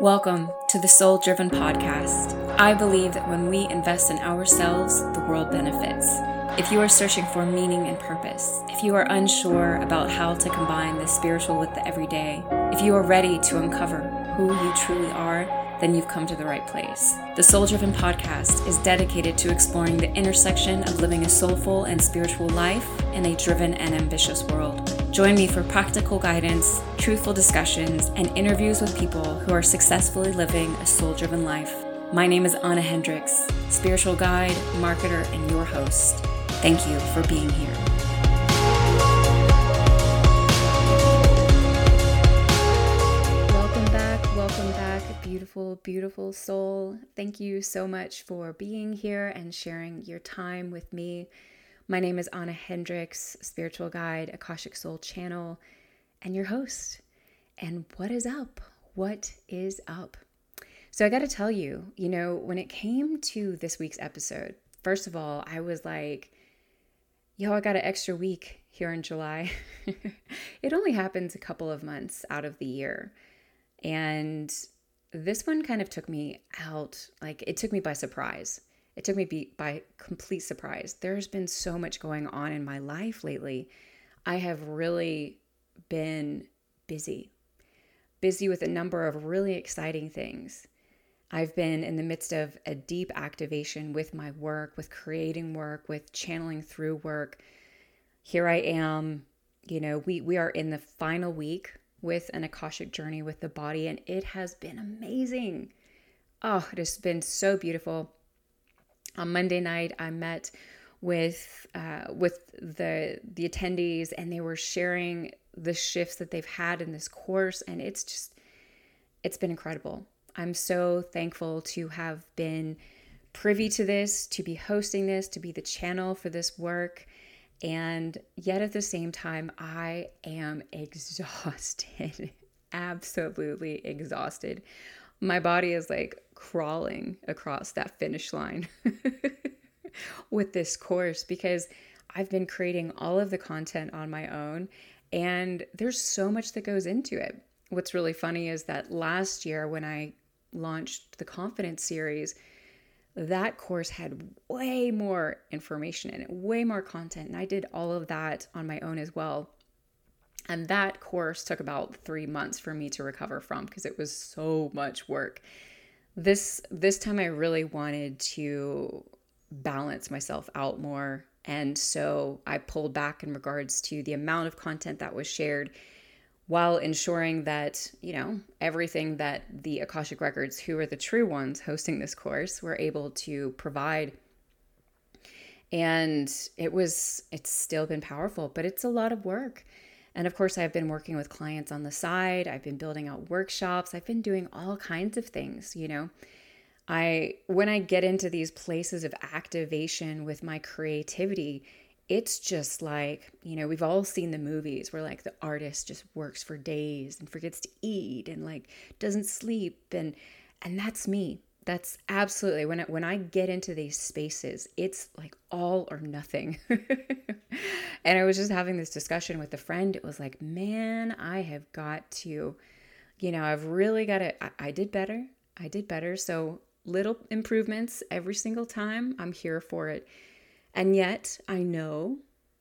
Welcome to the Soul Driven Podcast. I believe that when we invest in ourselves, the world benefits. If you are searching for meaning and purpose, if you are unsure about how to combine the spiritual with the everyday, if you are ready to uncover who you truly are, then you've come to the right place. The Soul Driven Podcast is dedicated to exploring the intersection of living a soulful and spiritual life in a driven and ambitious world. Join me for practical guidance, truthful discussions, and interviews with people who are successfully living a soul driven life. My name is Ahna Hendrix, spiritual guide, marketer, and your host. Thank you for being here. Beautiful, soul. Thank you so much for being here and sharing your time with me. My name is Ahna Hendrix, spiritual guide, Akashic Soul channel, and your host. And what is up? What is up? So I got to tell you, you know, when it came to this week's episode, first of all, I was like, yo, I got an extra week here in July. it only happens a couple of months out of the year. And this one kind of took me out, like, it took me by surprise it took me by complete surprise. There's been so much going on in my life lately. I have really been busy, busy with a number of really exciting things. I've been in the midst of a deep activation with my work, with creating work, with channeling through work. Here I am, you know, we we are in the final week with an Akashic journey with the body and it has been amazing. Oh, it has been so beautiful on Monday night, I met with uh, with the the attendees, and they were sharing the shifts that they've had in this course, and it's just it's been incredible. I'm so thankful to have been privy to this, to be hosting this, to be the channel for this work. And yet at the same time, I am exhausted, absolutely exhausted. My body is like crawling across that finish line with this course because I've been creating all of the content on my own and there's so much that goes into it. What's really funny is that last year when I launched the confidence series, that course had way more information in it, way more content. And I did all of that on my own as well. And that course took about three months for me to recover from because it was so much work this this time I really wanted to balance myself out more and so I pulled back in regards to the amount of content that was shared while ensuring that, you know, everything that the Akashic Records, who are the true ones hosting this course, were able to provide. And it was, it's still been powerful, but it's a lot of work. And of course, I've been working with clients on the side. I've been building out workshops. I've been doing all kinds of things, you know. I when I get into these places of activation with my creativity, it's just like, you know, we've all seen the movies where like the artist just works for days and forgets to eat and like doesn't sleep and and that's me that's absolutely when I, when I get into these spaces, it's like all or nothing. and I was just having this discussion with a friend. It was like, man, I have got to, you know, I've really got to. I, I did better. I did better. So little improvements every single time. I'm here for it. And yet, I know,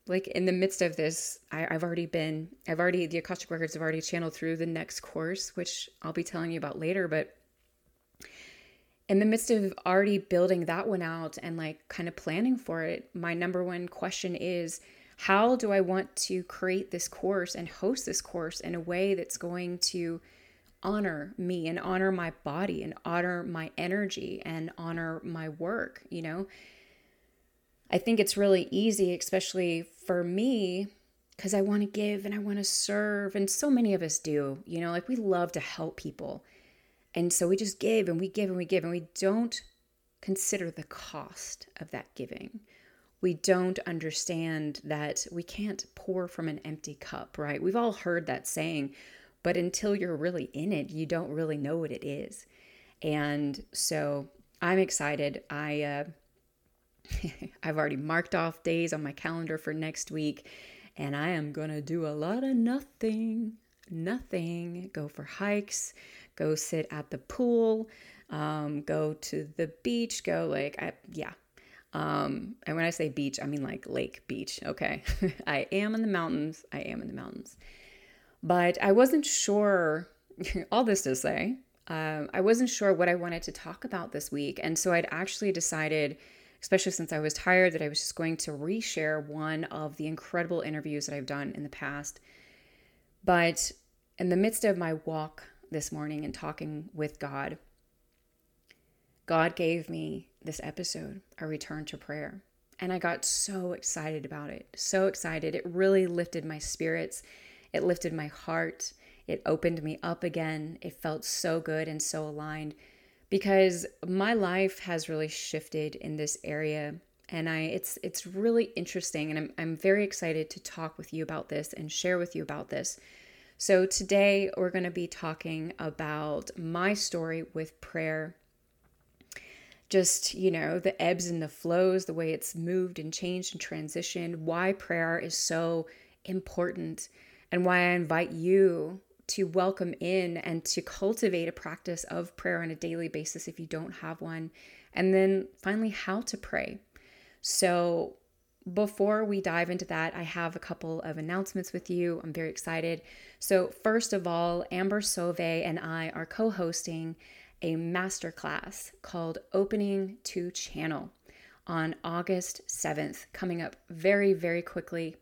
like in the midst of this, I, I've already been, I've already the Akashic Records have already channeled through the next course, which I'll be telling you about later, but in the midst of already building that one out and like kind of planning for it, my number one question is how do I want to create this course and host this course in a way that's going to honor me and honor my body and honor my energy and honor my work, you know? I think it's really easy, especially for me, because I want to give and I want to serve. And so many of us do, you know, like we love to help people. And so we just give and we give and we give and we don't consider the cost of that giving. We don't understand that we can't pour from an empty cup, right? We've all heard that saying, but until you're really in it, you don't really know what it is. And so I'm excited. I uh, I've already marked off days on my calendar for next week, and I am gonna do a lot of nothing nothing. Go for hikes, go sit at the pool, um, go to the beach, go like, I, yeah. Um, and when I say beach, I mean like lake beach, okay? I am in the mountains. I am in the mountains. But I wasn't sure, all this to say, um, I wasn't sure what I wanted to talk about this week. And so I'd actually decided, especially since I was tired, that I was just going to reshare one of the incredible interviews that I've done in the past. But in the midst of my walk this morning and talking with God, God gave me this episode, A Return to Prayer. And I got so excited about it. So excited. It really lifted my spirits. It lifted my heart. It opened me up again. It felt so good and so aligned because my life has really shifted in this area and I it's it's really interesting and I'm I'm very excited to talk with you about this and share with you about this. So today we're going to be talking about my story with prayer. Just, you know, the ebbs and the flows, the way it's moved and changed and transitioned, why prayer is so important and why I invite you to welcome in and to cultivate a practice of prayer on a daily basis if you don't have one. And then finally, how to pray. So, before we dive into that, I have a couple of announcements with you. I'm very excited. So, first of all, Amber Sove and I are co hosting a masterclass called Opening to Channel on August 7th, coming up very, very quickly,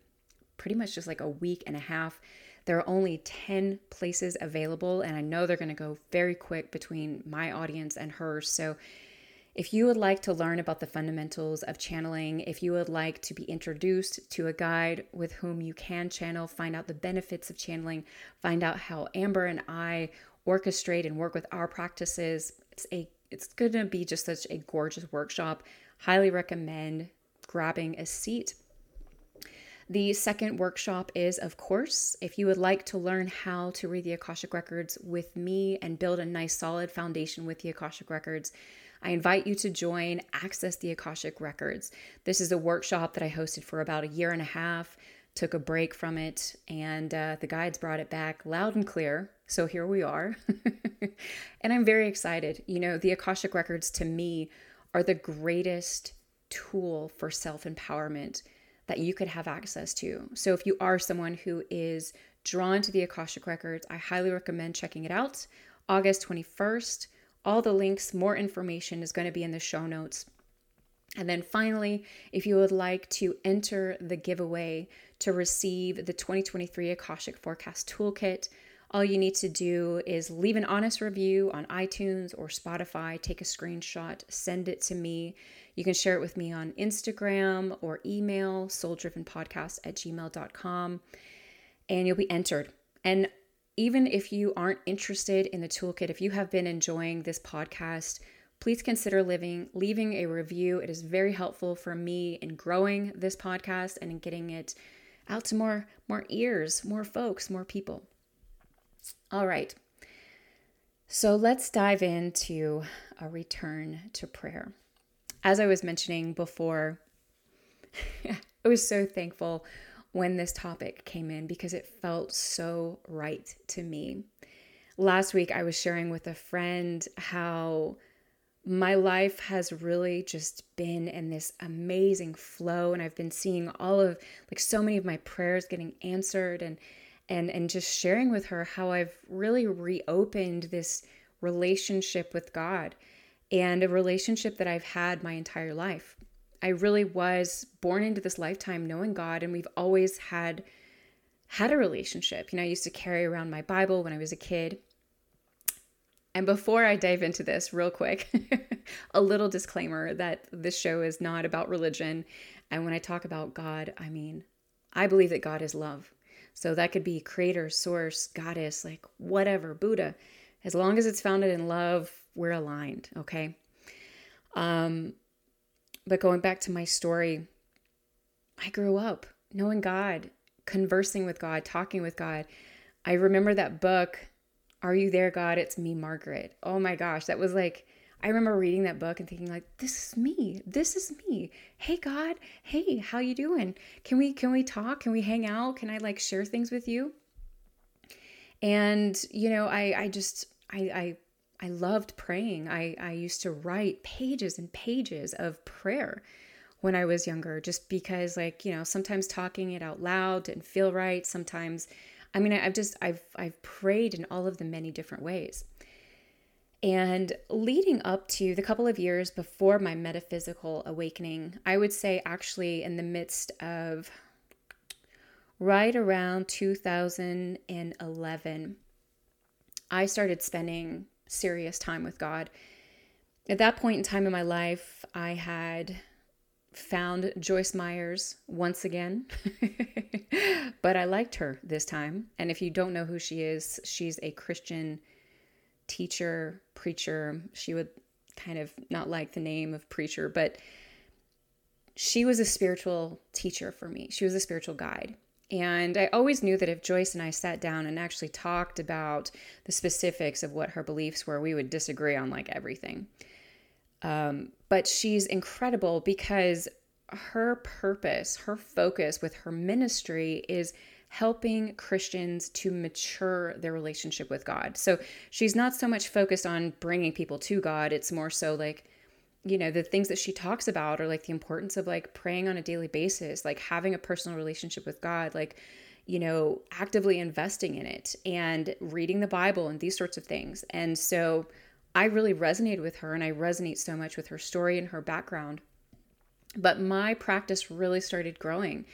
pretty much just like a week and a half. There are only 10 places available, and I know they're going to go very quick between my audience and hers. So, if you would like to learn about the fundamentals of channeling, if you would like to be introduced to a guide with whom you can channel, find out the benefits of channeling, find out how Amber and I orchestrate and work with our practices, it's a it's going to be just such a gorgeous workshop. Highly recommend grabbing a seat the second workshop is, of course, if you would like to learn how to read the Akashic Records with me and build a nice solid foundation with the Akashic Records, I invite you to join Access the Akashic Records. This is a workshop that I hosted for about a year and a half, took a break from it, and uh, the guides brought it back loud and clear. So here we are. and I'm very excited. You know, the Akashic Records to me are the greatest tool for self empowerment that you could have access to. So if you are someone who is drawn to the Akashic Records, I highly recommend checking it out. August 21st. All the links, more information is going to be in the show notes. And then finally, if you would like to enter the giveaway to receive the 2023 Akashic Forecast Toolkit, all you need to do is leave an honest review on iTunes or Spotify, take a screenshot, send it to me. You can share it with me on Instagram or email, souldrivenpodcast at gmail.com, and you'll be entered. And even if you aren't interested in the toolkit, if you have been enjoying this podcast, please consider living, leaving a review. It is very helpful for me in growing this podcast and in getting it out to more, more ears, more folks, more people. All right. So let's dive into a return to prayer as I was mentioning before, I was so thankful when this topic came in because it felt so right to me. Last week, I was sharing with a friend how my life has really just been in this amazing flow and I've been seeing all of like so many of my prayers getting answered and and and just sharing with her how I've really reopened this relationship with God and a relationship that I've had my entire life. I really was born into this lifetime knowing God and we've always had had a relationship. You know, I used to carry around my Bible when I was a kid. And before I dive into this, real quick, a little disclaimer that this show is not about religion. And when I talk about God, I mean, I believe that God is love. So that could be creator, source, goddess, like whatever, Buddha. As long as it's founded in love, we're aligned, okay? Um, but going back to my story, I grew up knowing God, conversing with God, talking with God. I remember that book, Are You There, God? It's Me, Margaret. Oh my gosh, that was like, I remember reading that book and thinking like, this is me. This is me. Hey God, hey, how you doing? Can we can we talk? Can we hang out? Can I like share things with you? And, you know, I, I just, I, I, I loved praying. I, I used to write pages and pages of prayer when I was younger, just because, like, you know, sometimes talking it out loud didn't feel right. Sometimes, I mean, I've just, I've, I've prayed in all of the many different ways. And leading up to the couple of years before my metaphysical awakening, I would say actually in the midst of right around 2011, I started spending serious time with God. At that point in time in my life, I had found Joyce Myers once again, but I liked her this time. And if you don't know who she is, she's a Christian teacher, preacher. She would kind of not like the name of preacher, but she was a spiritual teacher for me. She was a spiritual guide. And I always knew that if Joyce and I sat down and actually talked about the specifics of what her beliefs were, we would disagree on like everything. Um, but she's incredible because her purpose, her focus with her ministry is helping Christians to mature their relationship with God. So she's not so much focused on bringing people to God, it's more so like, you know, the things that she talks about are like the importance of like praying on a daily basis, like having a personal relationship with God, like, you know, actively investing in it and reading the Bible and these sorts of things. And so I really resonated with her and I resonate so much with her story and her background. But my practice really started growing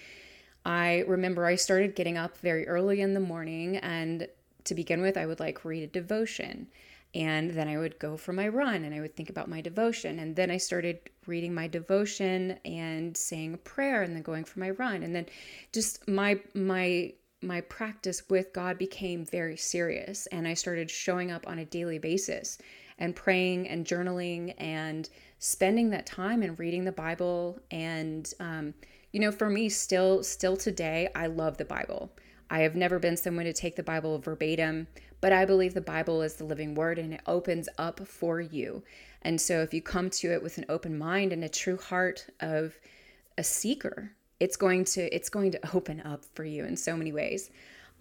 I remember I started getting up very early in the morning, and to begin with, I would like read a devotion. And then I would go for my run and I would think about my devotion. And then I started reading my devotion and saying a prayer and then going for my run. And then just my, my, my practice with God became very serious. And I started showing up on a daily basis and praying and journaling and spending that time and reading the Bible and, um, you know, for me still still today, I love the Bible. I have never been someone to take the Bible verbatim, but I believe the Bible is the living word and it opens up for you. And so if you come to it with an open mind and a true heart of a seeker, it's going to it's going to open up for you in so many ways.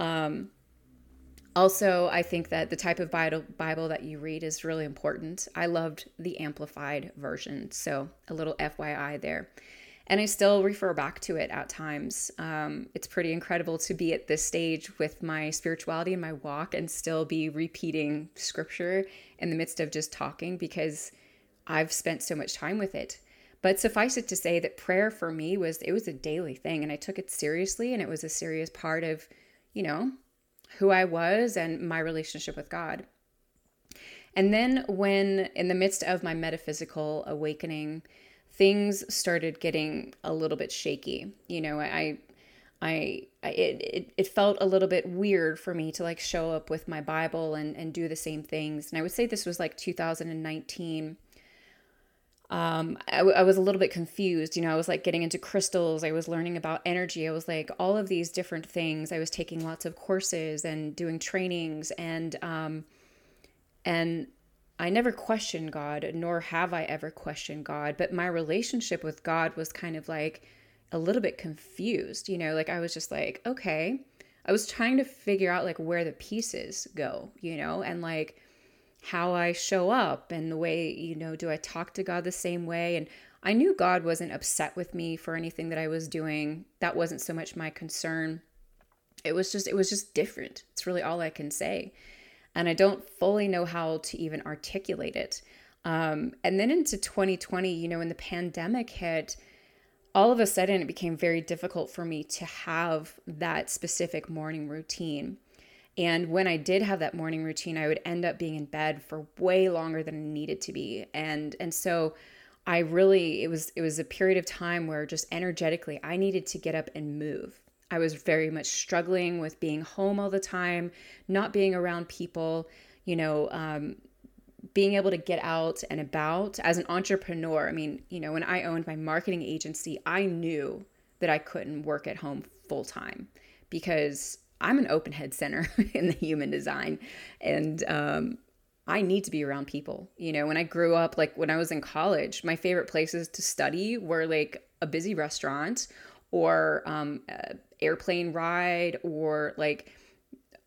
Um, also, I think that the type of Bible, Bible that you read is really important. I loved the amplified version, so a little FYI there and I still refer back to it at times. Um, it's pretty incredible to be at this stage with my spirituality and my walk and still be repeating scripture in the midst of just talking because I've spent so much time with it. But suffice it to say that prayer for me was it was a daily thing and I took it seriously and it was a serious part of, you know, who I was and my relationship with God. And then when in the midst of my metaphysical awakening, things started getting a little bit shaky. You know, I I, I it, it, it felt a little bit weird for me to like show up with my Bible and, and do the same things. And I would say this was like 2019. Um, I, I was a little bit confused. You know, I was like getting into crystals. I was learning about energy. I was like all of these different things. I was taking lots of courses and doing trainings and, um, and I never questioned God, nor have I ever questioned God, but my relationship with God was kind of like a little bit confused. You know, like I was just like, okay. I was trying to figure out like where the pieces go, you know, and like how I show up and the way, you know, do I talk to God the same way? And I knew God wasn't upset with me for anything that I was doing. That wasn't so much my concern. It was just, it was just different. It's really all I can say and I don't fully know how to even articulate it. Um, and then into 2020, you know, when the pandemic hit, all of a sudden it became very difficult for me to have that specific morning routine. And when I did have that morning routine, I would end up being in bed for way longer than I needed to be. And and so I really it was it was a period of time where just energetically I needed to get up and move. I was very much struggling with being home all the time, not being around people, you know, um, being able to get out and about as an entrepreneur. I mean, you know, when I owned my marketing agency, I knew that I couldn't work at home full time because I'm an open head center in the human design. And, um, I need to be around people. You know, when I grew up, like when I was in college, my favorite places to study were like a busy restaurant or um, airplane ride or like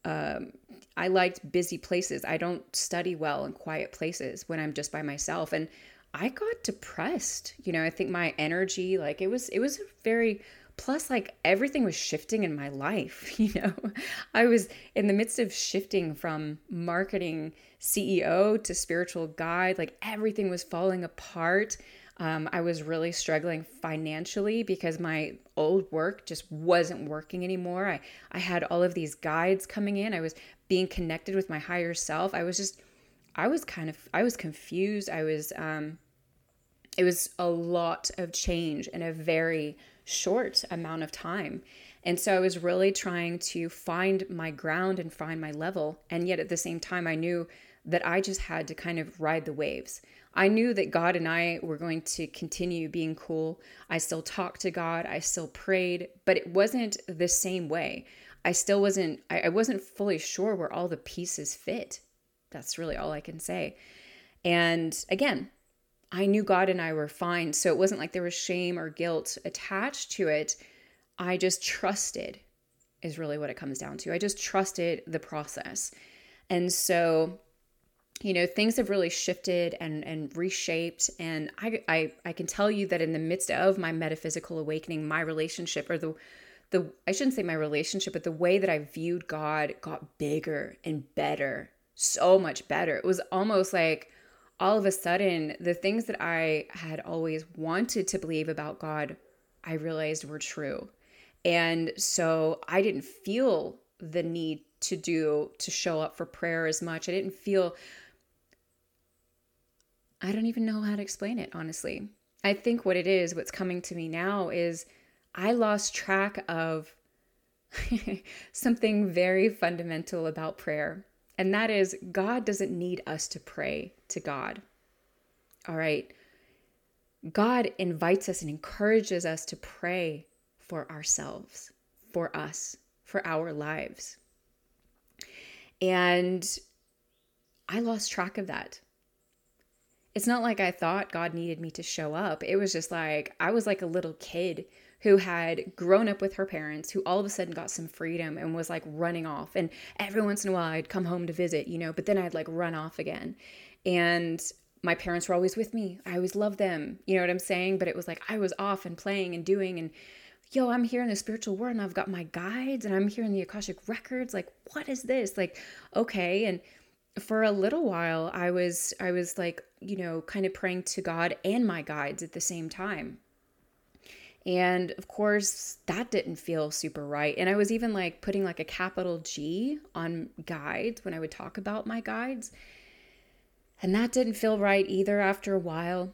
um, I liked busy places. I don't study well in quiet places when I'm just by myself. And I got depressed. You know, I think my energy, like it was, it was very, plus like everything was shifting in my life. You know, I was in the midst of shifting from marketing CEO to spiritual guide, like everything was falling apart. Um, I was really struggling financially because my old work just wasn't working anymore. I, I had all of these guides coming in. I was being connected with my higher self. I was just, I was kind of, I was confused. I was, um, it was a lot of change in a very short amount of time. And so I was really trying to find my ground and find my level. And yet at the same time, I knew that I just had to kind of ride the waves. I knew that God and I were going to continue being cool. I still talked to God, I still prayed, but it wasn't the same way. I still wasn't I, I wasn't fully sure where all the pieces fit. That's really all I can say. And again, I knew God and I were fine, so it wasn't like there was shame or guilt attached to it. I just trusted is really what it comes down to. I just trusted the process. And so you know things have really shifted and and reshaped. And I, I i can tell you that in the midst of my metaphysical awakening my relationship or the the i shouldn't say my relationship but the way that i viewed god got bigger and better so much better. It was almost like all of a sudden the things that i had always wanted to believe about god i realized were true. And so i didn't feel the need to do to show up for prayer as much. I didn't feel I don't even know how to explain it, honestly. I think what it is, what's coming to me now is I lost track of something very fundamental about prayer. And that is, God doesn't need us to pray to God. All right. God invites us and encourages us to pray for ourselves, for us, for our lives. And I lost track of that it's not like I thought God needed me to show up. It was just like I was like a little kid who had grown up with her parents, who all of a sudden got some freedom and was like running off. And every once in a while I'd come home to visit, you know, but then I'd like run off again. And my parents were always with me. I always loved them. You know what I'm saying? But it was like I was off and playing and doing and yo, I'm here in the spiritual world and I've got my guides and I'm here in the Akashic records. Like, what is this? Like, okay. And for a little while i was i was like you know kind of praying to god and my guides at the same time. And of course that didn't feel super right. And i was even like putting like a capital g on guides when i would talk about my guides. And that didn't feel right either after a while.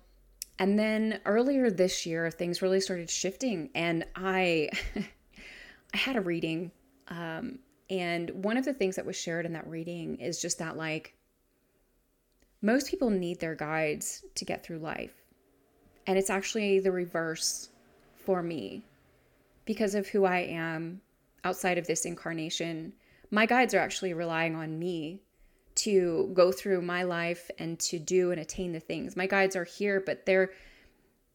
And then earlier this year things really started shifting and i i had a reading um, and one of the things that was shared in that reading is just that, like, most people need their guides to get through life. And it's actually the reverse for me because of who I am outside of this incarnation. My guides are actually relying on me to go through my life and to do and attain the things. My guides are here, but they're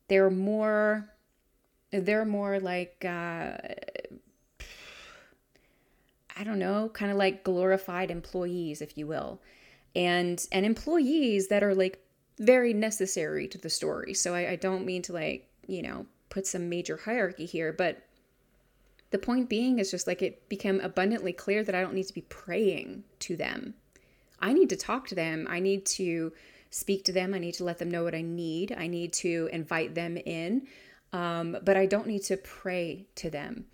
they're more they're more like uh, I don't know, kind of like glorified employees, if you will. And and employees that are like very necessary to the story. So I, I don't mean to like, you know, put some major hierarchy here, but the point being is just like it became abundantly clear that I don't need to be praying to them. I need to talk to them. I need to speak to them. I need to let them know what I need. I need to invite them in. Um, but I don't need to pray to them.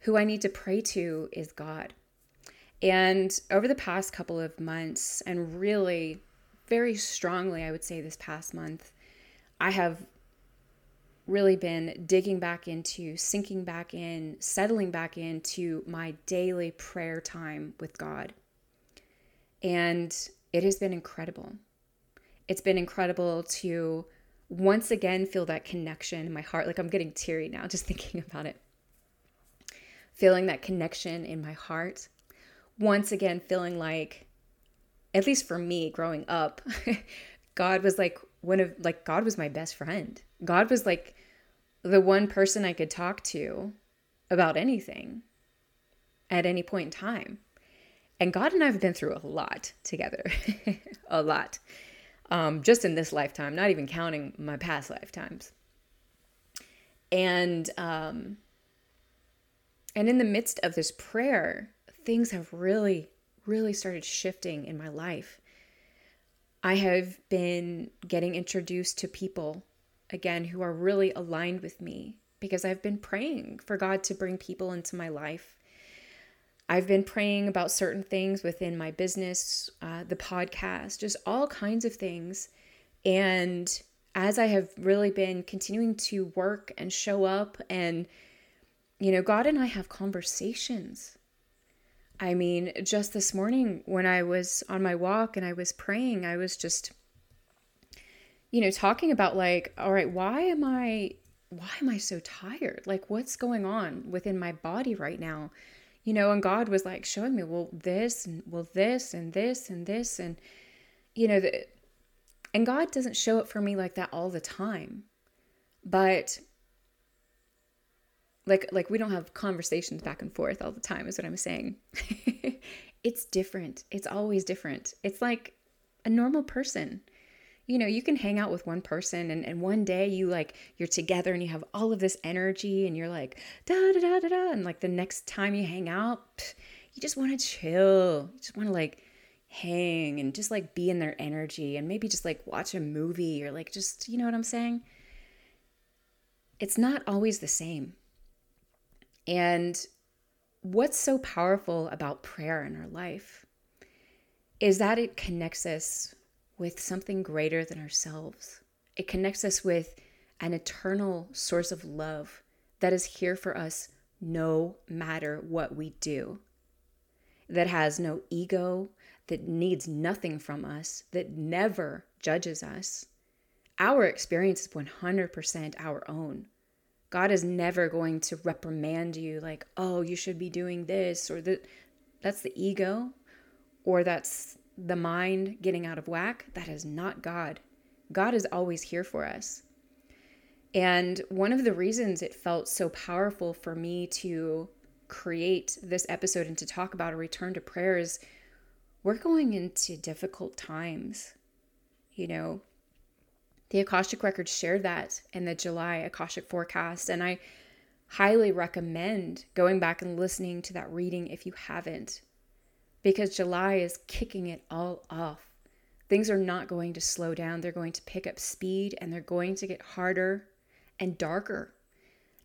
Who I need to pray to is God. And over the past couple of months, and really very strongly, I would say this past month, I have really been digging back into, sinking back in, settling back into my daily prayer time with God. And it has been incredible. It's been incredible to once again feel that connection in my heart. Like I'm getting teary now just thinking about it. Feeling that connection in my heart once again feeling like at least for me growing up god was like one of like god was my best friend god was like the one person i could talk to about anything at any point in time And God and I have been through a lot together, a lot, um, just in this lifetime, not even counting my past lifetimes. And um, and in the midst of this prayer, things have really, really started shifting in my life. I have been getting introduced to people again who are really aligned with me because I've been praying for God to bring people into my life. I've been praying about certain things within my business, uh, the podcast, just all kinds of things. And as I have really been continuing to work and show up, and, you know, God and I have conversations. I mean, just this morning when I was on my walk and I was praying, I was just you know, talking about like, all right, why am I why am I so tired? Like what's going on within my body right now? You know, and God was like showing me, well, this and well this and this and this and you know, the, and God doesn't show up for me like that all the time. But like like we don't have conversations back and forth all the time is what I'm saying. it's different. It's always different. It's like a normal person you know, you can hang out with one person and, and one day you like you're together and you have all of this energy and you're like da da da da da and like the next time you hang out, you just want to chill. You just want to like hang and just like be in their energy and maybe just like watch a movie or like just, you know what I'm saying? It's not always the same. And what's so powerful about prayer in our life is that it connects us with something greater than ourselves. It connects us with an eternal source of love that is here for us no matter what we do, that has no ego, that needs nothing from us, that never judges us. Our experience is 100% our own. God is never going to reprimand you like, "Oh, you should be doing this," or that that's the ego or that's the mind getting out of whack, that is not God. God is always here for us. And one of the reasons it felt so powerful for me to create this episode and to talk about a return to prayer is we're going into difficult times. You know, the Akashic Records shared that in the July Akashic forecast. And I highly recommend going back and listening to that reading if you haven't because July is kicking it all off. Things are not going to slow down. They're going to pick up speed and they're going to get harder and darker.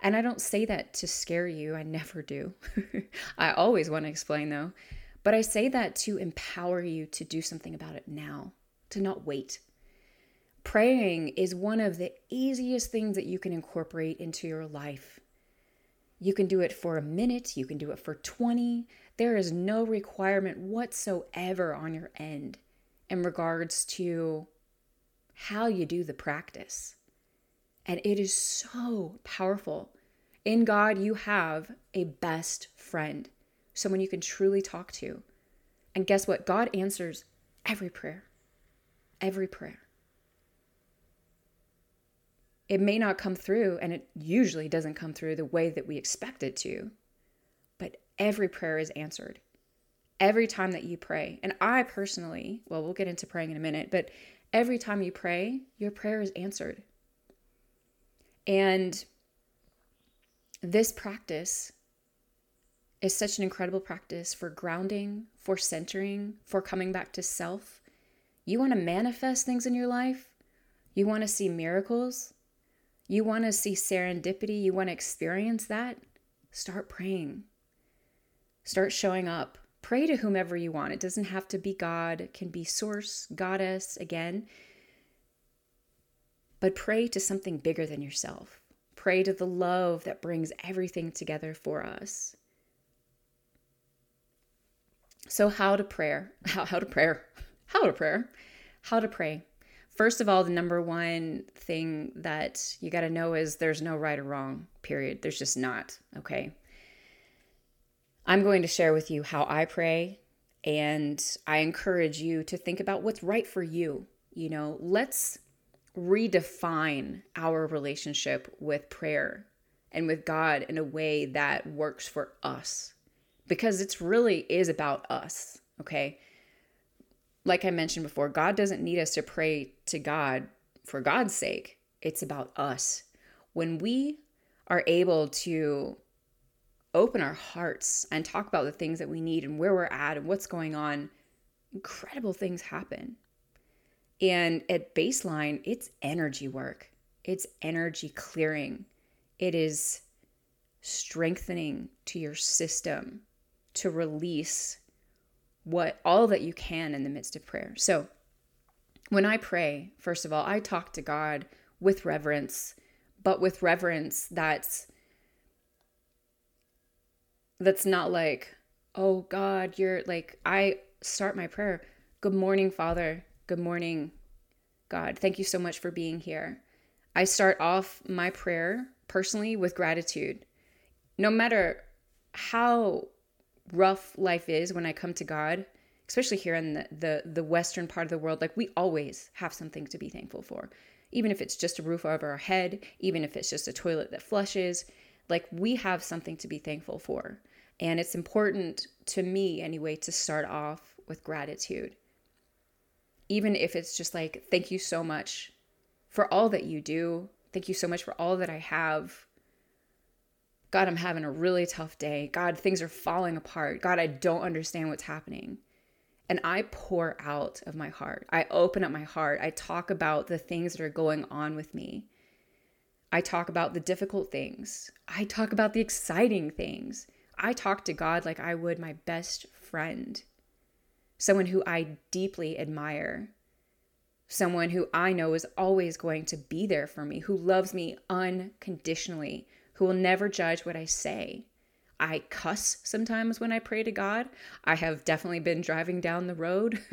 And I don't say that to scare you, I never do. I always want to explain though. But I say that to empower you to do something about it now, to not wait. Praying is one of the easiest things that you can incorporate into your life. You can do it for a minute, you can do it for 20, there is no requirement whatsoever on your end in regards to how you do the practice. And it is so powerful. In God, you have a best friend, someone you can truly talk to. And guess what? God answers every prayer. Every prayer. It may not come through, and it usually doesn't come through the way that we expect it to but every prayer is answered. Every time that you pray. And I personally, well, we'll get into praying in a minute, but every time you pray, your prayer is answered. And this practice is such an incredible practice for grounding, for centering, for coming back to self. You want to manifest things in your life, you want to see miracles, you want to see serendipity, you want to experience that. Start praying. Start showing up. Pray to whomever you want. It doesn't have to be God, it can be source, goddess, again. But pray to something bigger than yourself. Pray to the love that brings everything together for us. So, how to prayer? How, how to prayer? How to prayer? How to pray. First of all, the number one thing that you got to know is there's no right or wrong, period. There's just not, okay? I'm going to share with you how I pray, and I encourage you to think about what's right for you. You know, let's redefine our relationship with prayer and with God in a way that works for us because it's really is about us. Okay. Like I mentioned before, God doesn't need us to pray to God for God's sake, it's about us. When we are able to open our hearts and talk about the things that we need and where we're at and what's going on, incredible things happen. And at baseline, it's energy work, it's energy clearing, it is strengthening to your system to release what all that you can in the midst of prayer. So, when I pray, first of all, I talk to God with reverence, but with reverence that's that's not like, "Oh God, you're like I start my prayer, "Good morning, Father. Good morning, God. Thank you so much for being here." I start off my prayer personally with gratitude. No matter how rough life is when I come to God, especially here in the, the, the western part of the world, like we always have something to be thankful for. Even if it's just a roof over our head, even if it's just a toilet that flushes, like we have something to be thankful for. And it's important to me anyway to start off with gratitude. Even if it's just like, thank you so much for all that you do. Thank you so much for all that I have. God, I'm having a really tough day. God, things are falling apart. God, I don't understand what's happening. And I pour out of my heart. I open up my heart. I talk about the things that are going on with me. I talk about the difficult things. I talk about the exciting things. I talk to God like I would my best friend, someone who I deeply admire, someone who I know is always going to be there for me, who loves me unconditionally, who will never judge what I say. I cuss sometimes when I pray to God. I have definitely been driving down the road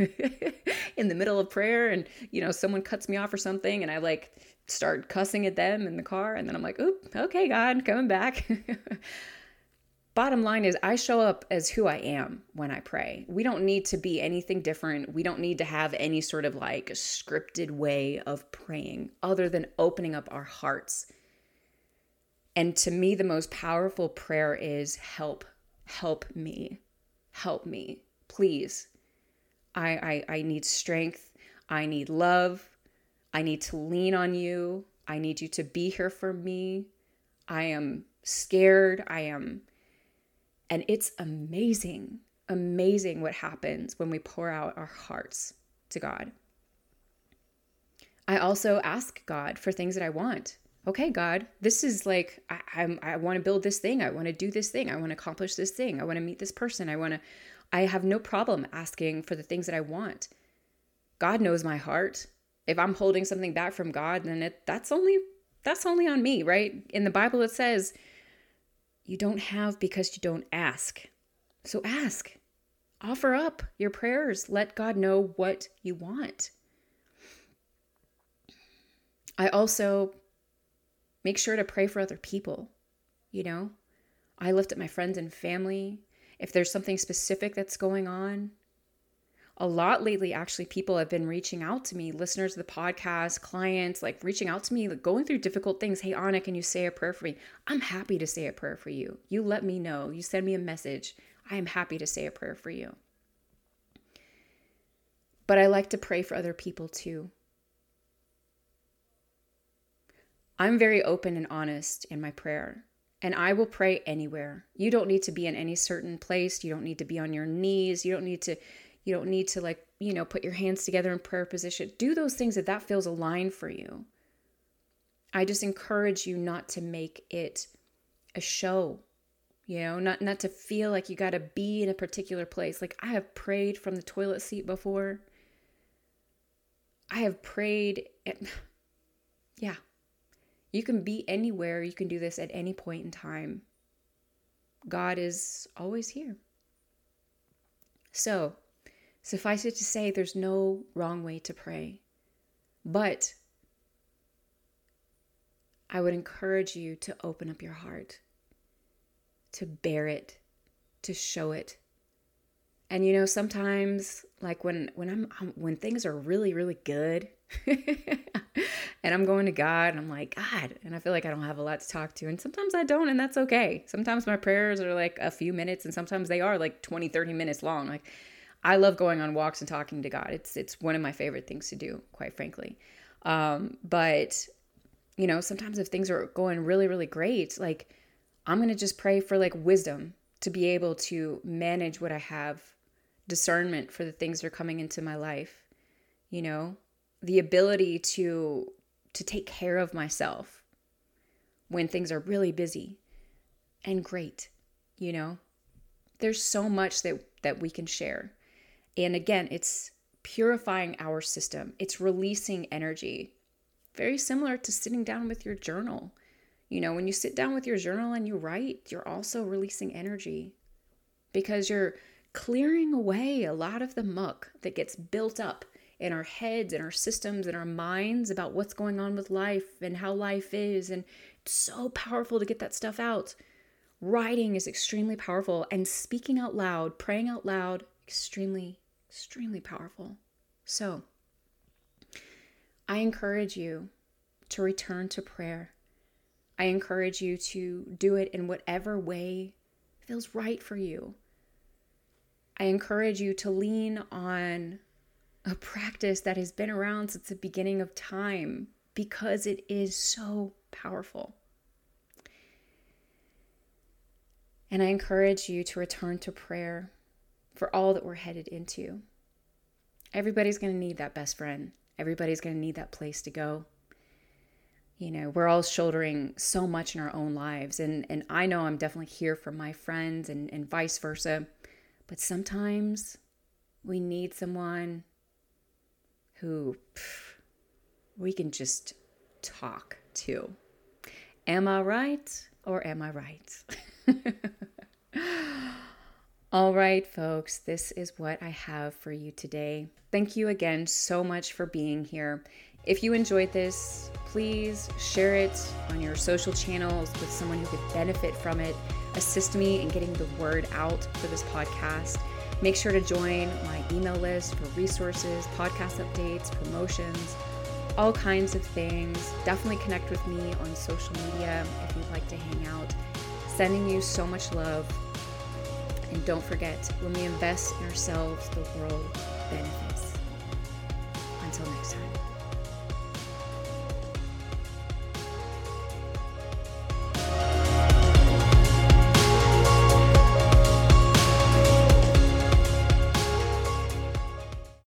in the middle of prayer and, you know, someone cuts me off or something and I like start cussing at them in the car and then I'm like, oop, okay, God, coming back. Bottom line is, I show up as who I am when I pray. We don't need to be anything different. We don't need to have any sort of like scripted way of praying other than opening up our hearts. And to me, the most powerful prayer is help, help me, help me, please. I, I, I need strength. I need love. I need to lean on you. I need you to be here for me. I am scared. I am and it's amazing, amazing what happens when we pour out our hearts to God. I also ask God for things that I want. Okay, God, this is like I, I'm, I want to build this thing. I want to do this thing. I want to accomplish this thing. I want to meet this person. I want to. I have no problem asking for the things that I want. God knows my heart. If I'm holding something back from God, then it that's only that's only on me, right? In the Bible, it says you don't have because you don't ask. So ask. Offer up your prayers. Let God know what you want. I also make sure to pray for other people. You know, I lift up my friends and family. If there's something specific that's going on, a lot lately actually people have been reaching out to me listeners of the podcast clients like reaching out to me like going through difficult things. Hey Ahna can you say a prayer for me? I'm happy to say a prayer for you. You let me know. You send me a message. I am happy to say a prayer for you. But i like to pray for other people too i'm very open and honest in my prayer and I will pray anywhere. You don't need to be in any certain place. You don't need to be on your knees. You don't need to you don't need to like, you know, put your hands together in prayer position. Do those things that that feels aligned for you. I just encourage you not to make it a show. You know, not not to feel like you got to be in a particular place. Like I have prayed from the toilet seat before. I have prayed yeah. You can be anywhere. You can do this at any point in time. God is always here. So, Suffice it to say, there's no wrong way to pray. But I would encourage you to open up your heart, to bear it, to show it. And you know, sometimes like when when I'm, I'm when things are really really good and I'm going to God and I'm like, God, and I feel like I don't have a lot to talk to. And sometimes I don't, and that's okay. Sometimes my prayers are like a few minutes, and sometimes they are like 20, 30 minutes long. Like, I love going on walks and talking to God. It's it's one of my favorite things to do, quite frankly. Um, but you know, sometimes if things are going really, really great, like I'm gonna just pray for like wisdom to be able to manage what I have, discernment for the things that are coming into my life, you know, the ability to to take care of myself when things are really busy and great, you know. There's so much that that we can share. And again, it's purifying our system. It's releasing energy. Very similar to sitting down with your journal. You know, when you sit down with your journal and you write, you're also releasing energy because you're clearing away a lot of the muck that gets built up in our heads and our systems and our minds about what's going on with life and how life is. And it's so powerful to get that stuff out. Writing is extremely powerful, and speaking out loud, praying out loud, extremely, extremely powerful. So, I encourage you to return to prayer. I encourage you to do it in whatever way feels right for you. I encourage you to lean on a practice that has been around since the beginning of time because it is so powerful. And I encourage you to return to prayer for all that we're headed into. Everybody's going to need that best friend. Everybody's going to need that place to go. You know, we're all shouldering so much in our own lives. And, and I know I'm definitely here for my friends and, and vice versa. But sometimes we need someone who pff, we can just talk to. Am I right or am I right? All right, folks, this is what I have for you today. Thank you again so much for being here. If you enjoyed this, please share it on your social channels with someone who could benefit from it. Assist me in getting the word out for this podcast. Make sure to join my email list for resources, podcast updates, promotions, all kinds of things. Definitely connect with me on social media if you'd like to hang out. Sending you so much love. And don't forget, when we invest in ourselves, the world benefits. Until next time.